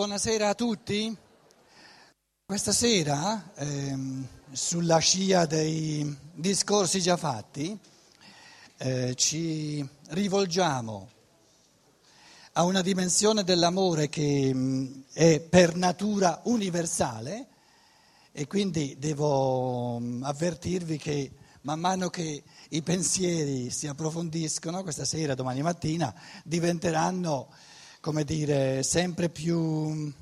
Buonasera a tutti. Questa sera, ehm, sulla scia dei discorsi già fatti, eh, ci rivolgiamo a una dimensione dell'amore che mh, è per natura universale e quindi devo mh, avvertirvi che man mano che i pensieri si approfondiscono, questa sera, domani mattina, diventeranno come dire, sempre più,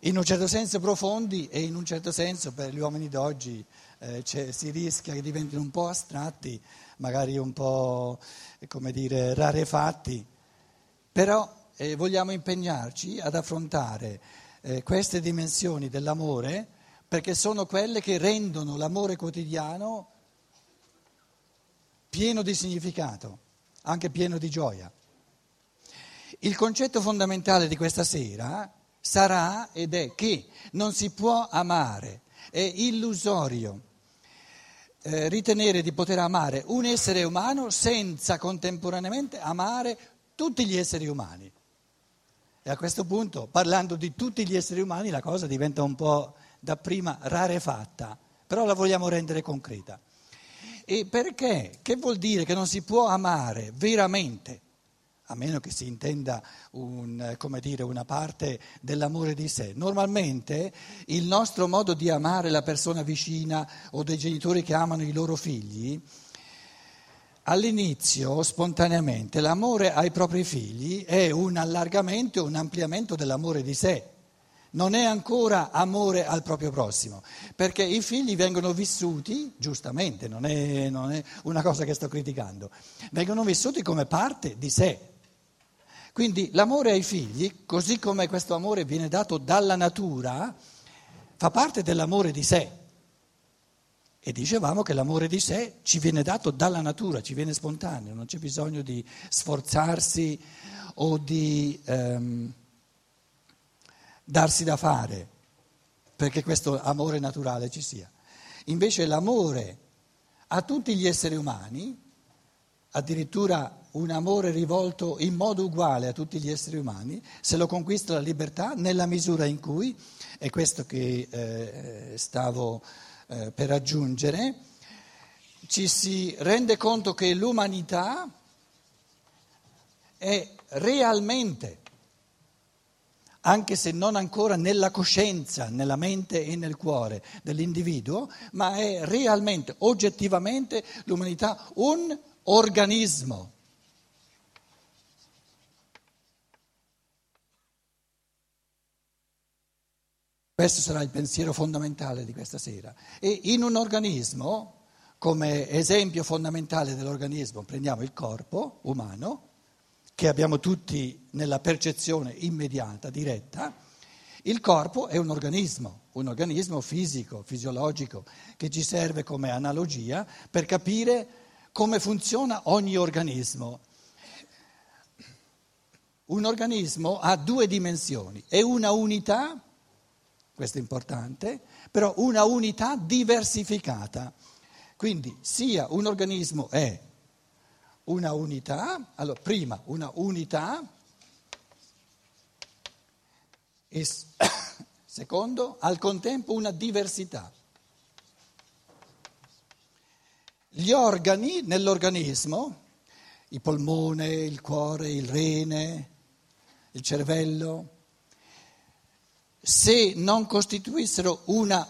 in un certo senso profondi e in un certo senso per gli uomini d'oggi eh, si rischia che diventino un po' astratti, magari un po', come dire, rarefatti, però eh, vogliamo impegnarci ad affrontare eh, queste dimensioni dell'amore perché sono quelle che rendono l'amore quotidiano pieno di significato, anche pieno di gioia. Il concetto fondamentale di questa sera sarà ed è che non si può amare, è illusorio eh, ritenere di poter amare un essere umano senza contemporaneamente amare tutti gli esseri umani. E a questo punto, parlando di tutti gli esseri umani, la cosa diventa un po' dapprima rarefatta, però la vogliamo rendere concreta. E perché? Che vuol dire che non si può amare veramente? A meno che si intenda un, dire, una parte dell'amore di sé. Normalmente il nostro modo di amare la persona vicina o dei genitori che amano i loro figli, all'inizio, spontaneamente, l'amore ai propri figli è un allargamento, un ampliamento dell'amore di sé. Non è ancora amore al proprio prossimo, perché i figli vengono vissuti, giustamente, non è, non è una cosa che sto criticando, vengono vissuti come parte di sé, quindi l'amore ai figli, così come questo amore viene dato dalla natura, fa parte dell'amore di sé. E dicevamo che l'amore di sé ci viene dato dalla natura, ci viene spontaneo, non c'è bisogno di sforzarsi o di ehm, darsi da fare perché questo amore naturale ci sia. Invece l'amore a tutti gli esseri umani, addirittura un amore rivolto in modo uguale a tutti gli esseri umani, se lo conquista la libertà nella misura in cui, è questo che eh, stavo eh, per aggiungere, ci si rende conto che l'umanità è realmente, anche se non ancora nella coscienza, nella mente e nel cuore dell'individuo, ma è realmente, oggettivamente l'umanità un organismo Questo sarà il pensiero fondamentale di questa sera. E in un organismo, come esempio fondamentale dell'organismo, prendiamo il corpo umano, che abbiamo tutti nella percezione immediata, diretta. Il corpo è un organismo, un organismo fisico, fisiologico, che ci serve come analogia per capire come funziona ogni organismo. Un organismo ha due dimensioni, è una unità questo è importante, però una unità diversificata. Quindi sia un organismo è una unità, allora prima una unità e secondo al contempo una diversità. Gli organi nell'organismo, il polmone, il cuore, il rene, il cervello, se non costituissero una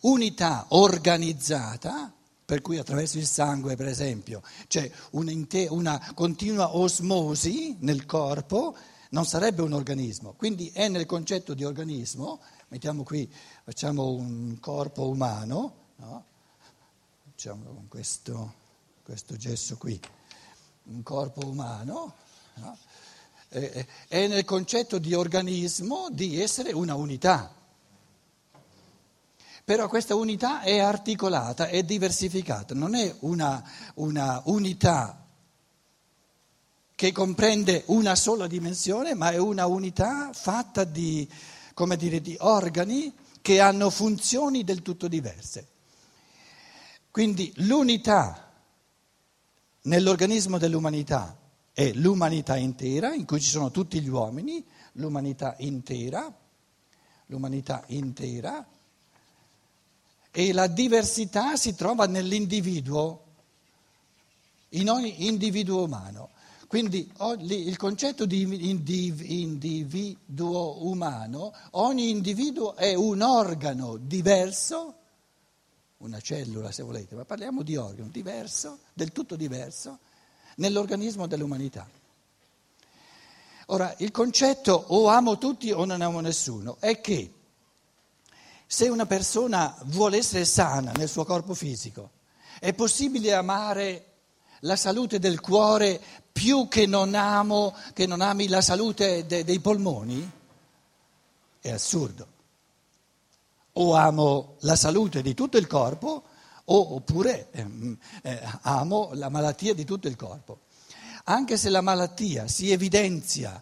unità organizzata, per cui attraverso il sangue, per esempio, c'è una continua osmosi nel corpo, non sarebbe un organismo. Quindi è nel concetto di organismo, mettiamo qui, facciamo un corpo umano, no? facciamo questo, questo gesso qui, un corpo umano, no? Eh, è nel concetto di organismo di essere una unità. Però questa unità è articolata, è diversificata, non è una, una unità che comprende una sola dimensione, ma è una unità fatta di, dire, di organi che hanno funzioni del tutto diverse. Quindi l'unità nell'organismo dell'umanità è l'umanità intera, in cui ci sono tutti gli uomini, l'umanità intera, l'umanità intera, e la diversità si trova nell'individuo, in ogni individuo umano. Quindi il concetto di individuo umano, ogni individuo è un organo diverso, una cellula se volete, ma parliamo di organo diverso, del tutto diverso, nell'organismo dell'umanità. Ora, il concetto o amo tutti o non amo nessuno è che se una persona vuole essere sana nel suo corpo fisico, è possibile amare la salute del cuore più che non, amo, che non ami la salute de, dei polmoni? È assurdo. O amo la salute di tutto il corpo oppure eh, eh, amo la malattia di tutto il corpo. Anche se la malattia si evidenzia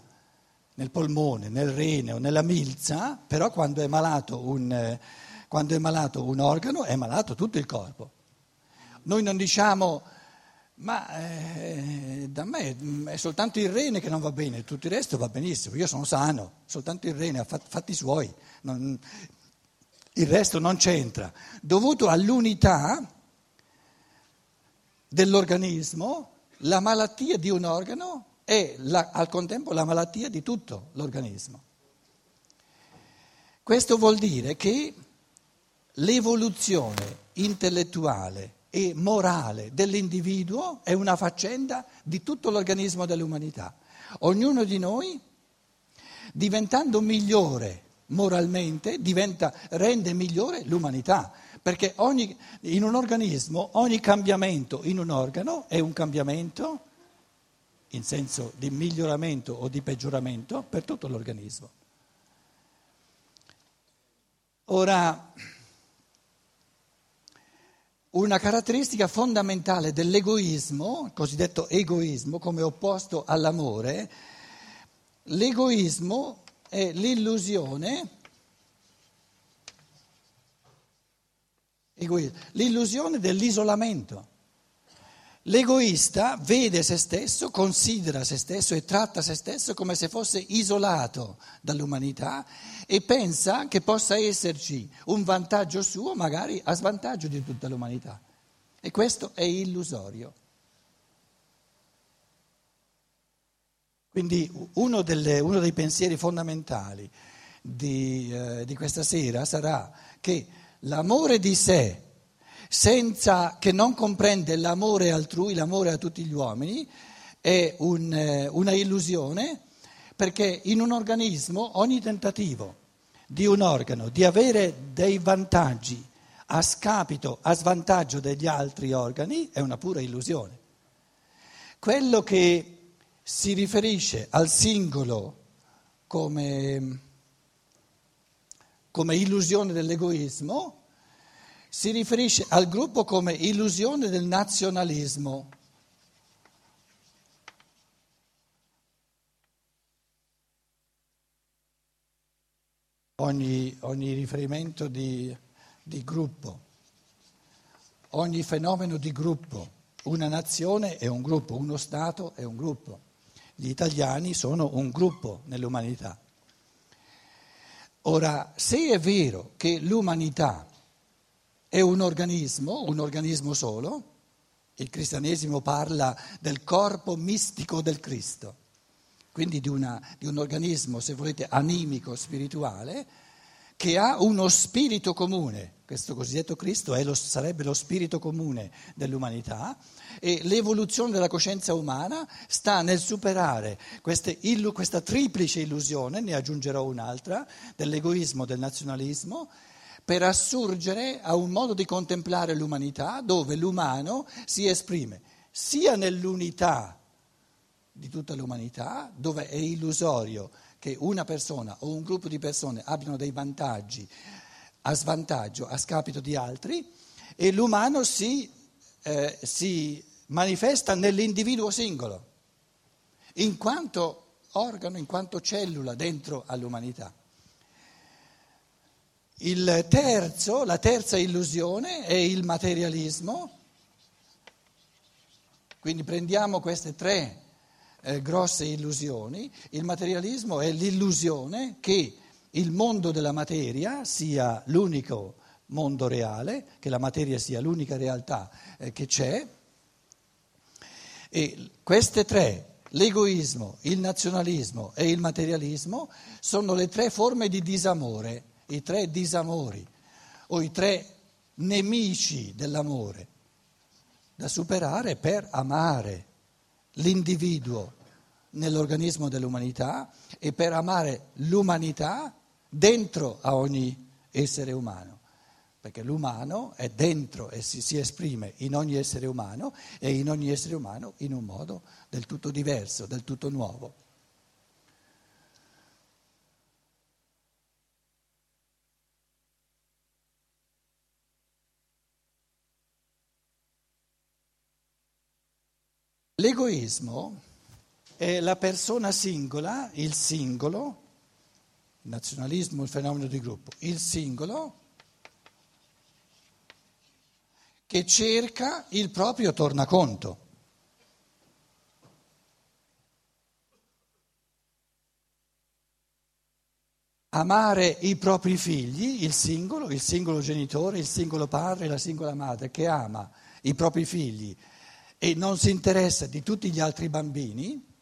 nel polmone, nel rene o nella milza, però quando è malato un, eh, quando è malato un organo è malato tutto il corpo. Noi non diciamo ma eh, da me mm, è soltanto il rene che non va bene, tutto il resto va benissimo, io sono sano, soltanto il rene ha fatti suoi, non, il resto non c'entra. Dovuto all'unità dell'organismo, la malattia di un organo è la, al contempo la malattia di tutto l'organismo. Questo vuol dire che l'evoluzione intellettuale e morale dell'individuo è una faccenda di tutto l'organismo dell'umanità. Ognuno di noi, diventando migliore moralmente, diventa, rende migliore l'umanità, perché ogni, in un organismo ogni cambiamento in un organo è un cambiamento in senso di miglioramento o di peggioramento per tutto l'organismo. Ora, una caratteristica fondamentale dell'egoismo, cosiddetto egoismo come opposto all'amore, l'egoismo è l'illusione, l'illusione dell'isolamento. L'egoista vede se stesso, considera se stesso e tratta se stesso come se fosse isolato dall'umanità e pensa che possa esserci un vantaggio suo magari a svantaggio di tutta l'umanità. E questo è illusorio. Quindi uno, delle, uno dei pensieri fondamentali di, eh, di questa sera sarà che l'amore di sé senza, che non comprende l'amore altrui, l'amore a tutti gli uomini, è un, eh, una illusione perché in un organismo ogni tentativo di un organo di avere dei vantaggi a scapito, a svantaggio degli altri organi è una pura illusione. Quello che si riferisce al singolo come, come illusione dell'egoismo si riferisce al gruppo come illusione del nazionalismo. Ogni, ogni riferimento di, di gruppo, ogni fenomeno di gruppo, una nazione è un gruppo, uno Stato è un gruppo. Gli italiani sono un gruppo nell'umanità. Ora, se è vero che l'umanità è un organismo, un organismo solo. Il cristianesimo parla del corpo mistico del Cristo, quindi di, una, di un organismo, se volete, animico, spirituale, che ha uno spirito comune. Questo cosiddetto Cristo lo, sarebbe lo spirito comune dell'umanità e l'evoluzione della coscienza umana sta nel superare queste, questa triplice illusione, ne aggiungerò un'altra, dell'egoismo, del nazionalismo per assurgere a un modo di contemplare l'umanità dove l'umano si esprime sia nell'unità di tutta l'umanità, dove è illusorio che una persona o un gruppo di persone abbiano dei vantaggi a svantaggio, a scapito di altri, e l'umano si, eh, si manifesta nell'individuo singolo, in quanto organo, in quanto cellula dentro all'umanità. Terzo, la terza illusione è il materialismo. Quindi prendiamo queste tre eh, grosse illusioni, il materialismo è l'illusione che il mondo della materia sia l'unico mondo reale, che la materia sia l'unica realtà eh, che c'è. E queste tre, l'egoismo, il nazionalismo e il materialismo, sono le tre forme di disamore, i tre disamori o i tre nemici dell'amore da superare per amare l'individuo nell'organismo dell'umanità e per amare l'umanità dentro a ogni essere umano, perché l'umano è dentro e si, si, esprime in ogni essere umano e in ogni essere umano in un modo del tutto diverso, del tutto nuovo. L'egoismo è la persona singola, il singolo, il nazionalismo, il fenomeno di gruppo, il singolo che cerca il proprio tornaconto. Amare i propri figli, il singolo, il singolo genitore, il singolo padre, la singola madre che ama i propri figli e non si interessa di tutti gli altri bambini,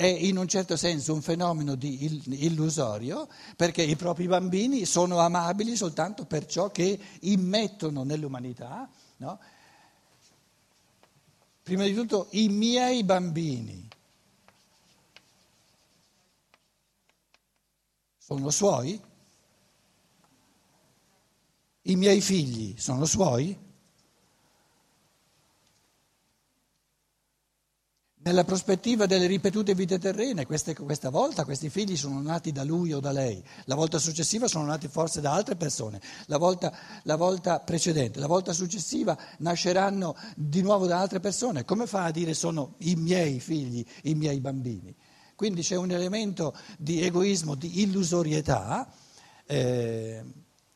è in un certo senso un fenomeno illusorio perché i propri bambini sono amabili soltanto per ciò che immettono nell'umanità. No? Prima di tutto i miei bambini sono suoi? I miei figli sono suoi? Nella prospettiva delle ripetute vite terrene, queste, questa volta questi figli sono nati da lui o da lei, la volta successiva sono nati forse da altre persone, la volta, la volta precedente, la volta successiva nasceranno di nuovo da altre persone. Come fa a dire sono i miei figli, i miei bambini? Quindi c'è un elemento di egoismo, di illusorietà eh,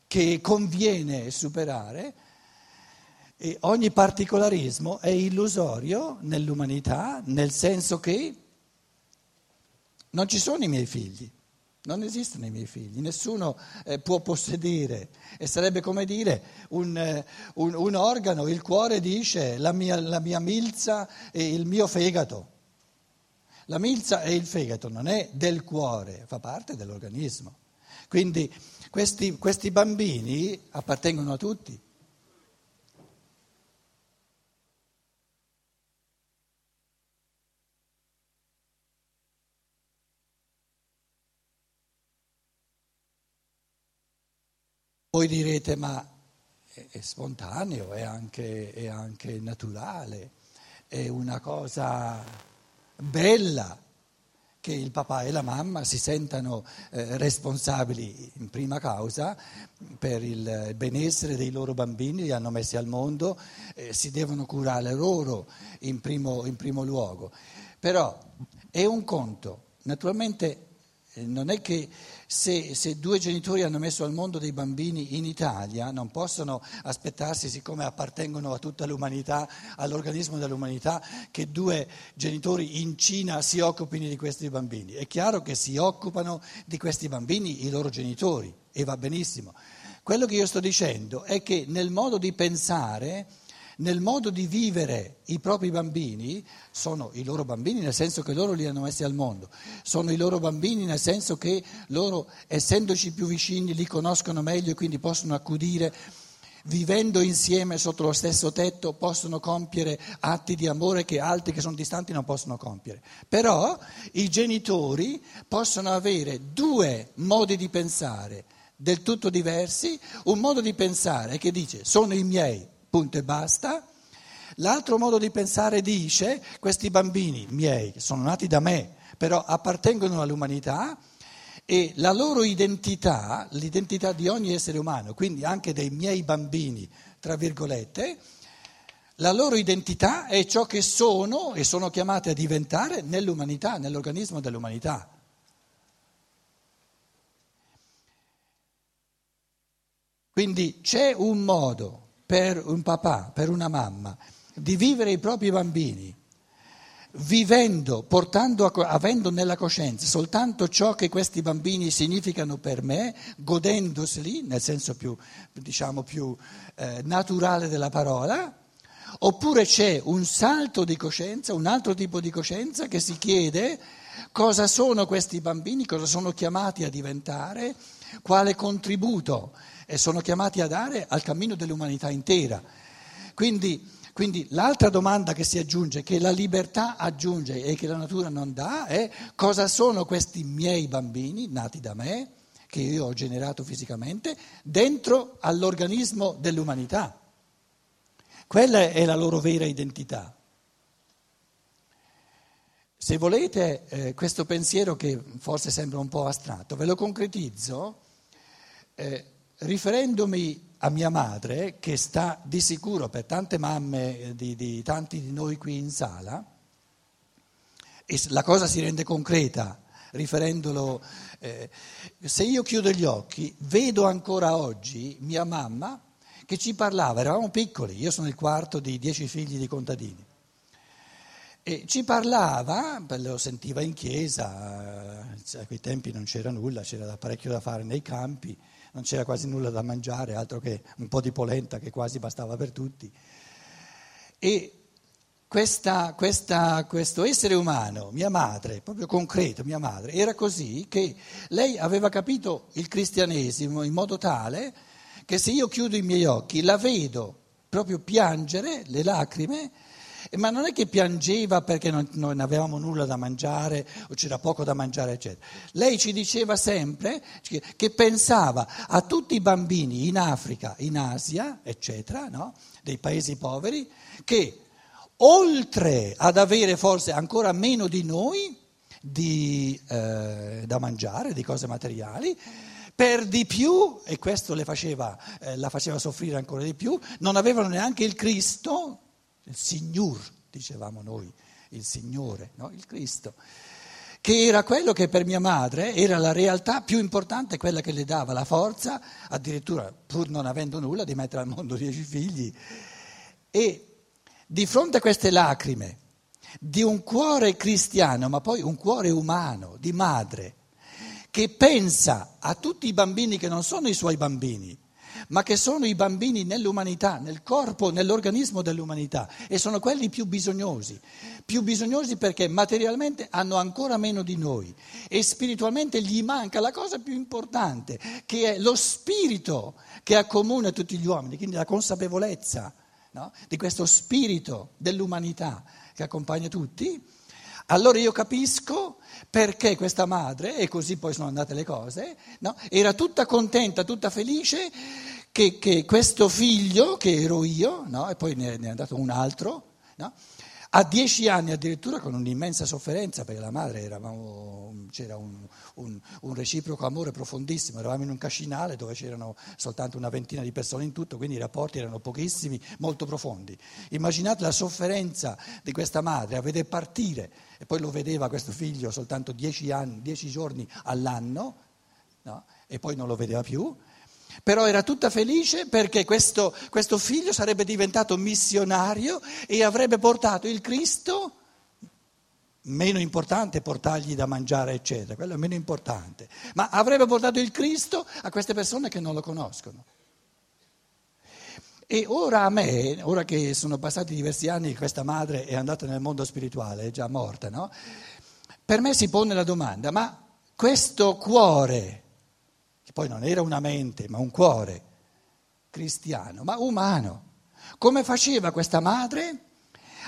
che conviene superare e ogni particolarismo è illusorio nell'umanità, nel senso che non ci sono i miei figli, non esistono i miei figli, nessuno eh, può possedere e sarebbe come dire un, eh, un, un organo, il cuore dice la mia, la mia milza e il mio fegato. La milza e il fegato non è del cuore, fa parte dell'organismo. Quindi questi, questi bambini appartengono a tutti. Voi direte ma è spontaneo, è anche, è anche naturale, è una cosa bella che il papà e la mamma si sentano eh, responsabili in prima causa per il benessere dei loro bambini, li hanno messi al mondo, eh, si devono curare loro in primo, in primo luogo. Però è un conto, naturalmente eh, non è che se, se, due genitori hanno messo al mondo dei bambini in Italia non possono aspettarsi, siccome appartengono a tutta l'umanità, all'organismo dell'umanità, che due genitori in Cina si occupino di questi bambini. È chiaro che si occupano di questi bambini i loro genitori e va benissimo. Quello che io sto dicendo è che nel modo di pensare nel modo di vivere i propri bambini, sono i loro bambini nel senso che loro li hanno messi al mondo, sono i loro bambini nel senso che loro, essendoci più vicini, li conoscono meglio e quindi possono accudire, vivendo insieme sotto lo stesso tetto, possono compiere atti di amore che altri che sono distanti non possono compiere. Però i genitori possono avere due modi di pensare del tutto diversi, un modo di pensare che dice sono i miei punto e basta. L'altro modo di pensare dice, questi bambini miei sono nati da me, però appartengono all'umanità e la loro identità, l'identità di ogni essere umano, quindi anche dei miei bambini, tra virgolette, la loro identità è ciò che sono e sono chiamate a diventare nell'umanità, nell'organismo dell'umanità. Quindi c'è un modo per un papà, per una mamma, di vivere i propri bambini vivendo, portando, avendo nella coscienza soltanto ciò che questi bambini significano per me, godendoseli, nel senso più, diciamo, più eh, naturale della parola, oppure c'è un salto di coscienza, un altro tipo di coscienza che si chiede cosa sono questi bambini, cosa sono chiamati a diventare, quale contributo sono chiamati a dare al cammino dell'umanità intera. Quindi quindi l'altra domanda che si aggiunge, che la libertà aggiunge e che la natura non dà, è cosa sono questi miei bambini nati da me, che io ho generato fisicamente, dentro all'organismo dell'umanità. Quella è la loro vera identità. Se volete eh, questo pensiero che forse sembra un po' astratto, ve lo concretizzo eh, riferendomi a mia madre, che sta di sicuro per tante mamme eh, di, di tanti di noi qui in sala, e la cosa si rende concreta riferendolo, eh, se io chiudo gli occhi, vedo ancora oggi mia mamma che ci parlava, eravamo piccoli, io sono il quarto di dieci figli di contadini, e ci parlava, lo sentiva in chiesa, eh, a quei tempi non c'era nulla, c'era parecchio da fare nei campi, non c'era quasi nulla da mangiare, altro che un po' di polenta che quasi bastava per tutti. E questa, questa, questo essere umano, mia madre, proprio concreto, mia madre, era così che lei aveva capito il cristianesimo in modo tale che se io chiudo i miei occhi la vedo proprio piangere le lacrime ma non è che piangeva perché non, non, avevamo nulla da mangiare o c'era poco da mangiare, eccetera. Lei ci diceva sempre che, che pensava a tutti i bambini in Africa, in Asia, eccetera, no? dei paesi poveri, che oltre ad avere forse ancora meno di noi di, eh, da mangiare, di cose materiali, per di più, e questo faceva, eh, la faceva soffrire ancora di più, non avevano neanche il Cristo il Signor, dicevamo noi, il Signore, no? il Cristo, che era quello che per mia madre era la realtà più importante, quella che le dava la forza, addirittura pur non avendo nulla, di mettere al mondo dieci figli. E di fronte a queste lacrime di un cuore cristiano, ma poi un cuore umano, di madre, che pensa a tutti i bambini che non sono i suoi bambini, ma che sono i bambini nell'umanità, nel corpo, nell'organismo dell'umanità e sono quelli più bisognosi, più bisognosi perché materialmente hanno ancora meno di noi e spiritualmente gli manca la cosa più importante, che è lo spirito che accomuna tutti gli uomini, quindi la consapevolezza no? di questo spirito dell'umanità che accompagna tutti. Allora io capisco perché questa madre, e così poi sono andate le cose, no? era tutta contenta, tutta felice che, che, questo figlio, che ero io, no? e poi ne, ne, è andato un altro, no? a dieci anni addirittura con un'immensa sofferenza, perché la madre eravamo, c'era un, un, un, reciproco amore profondissimo, eravamo in un cascinale dove c'erano soltanto una ventina di persone in tutto, quindi i rapporti erano pochissimi, molto profondi. Immaginate la sofferenza di questa madre a vedere partire, e poi lo vedeva questo figlio soltanto dieci, anni, dieci giorni all'anno, no? e poi non lo vedeva più però era tutta felice perché questo, questo figlio sarebbe diventato missionario e avrebbe portato il Cristo meno importante portargli da mangiare, eccetera, quello è meno importante, ma avrebbe portato il Cristo a queste persone che non lo conoscono. E ora a me, ora che sono passati diversi anni, questa madre è andata nel mondo spirituale, è già morta, no? Per me si pone la domanda, ma questo cuore poi non era una mente, ma un cuore cristiano, ma umano. Come faceva questa madre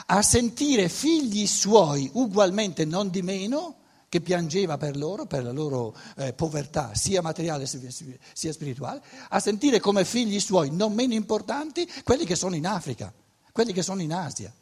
a sentire figli suoi ugualmente, non di meno, che piangeva per loro, per la loro eh, povertà, sia materiale sia spirituale, a sentire come figli suoi non meno importanti quelli che sono in Africa, quelli che sono in Asia.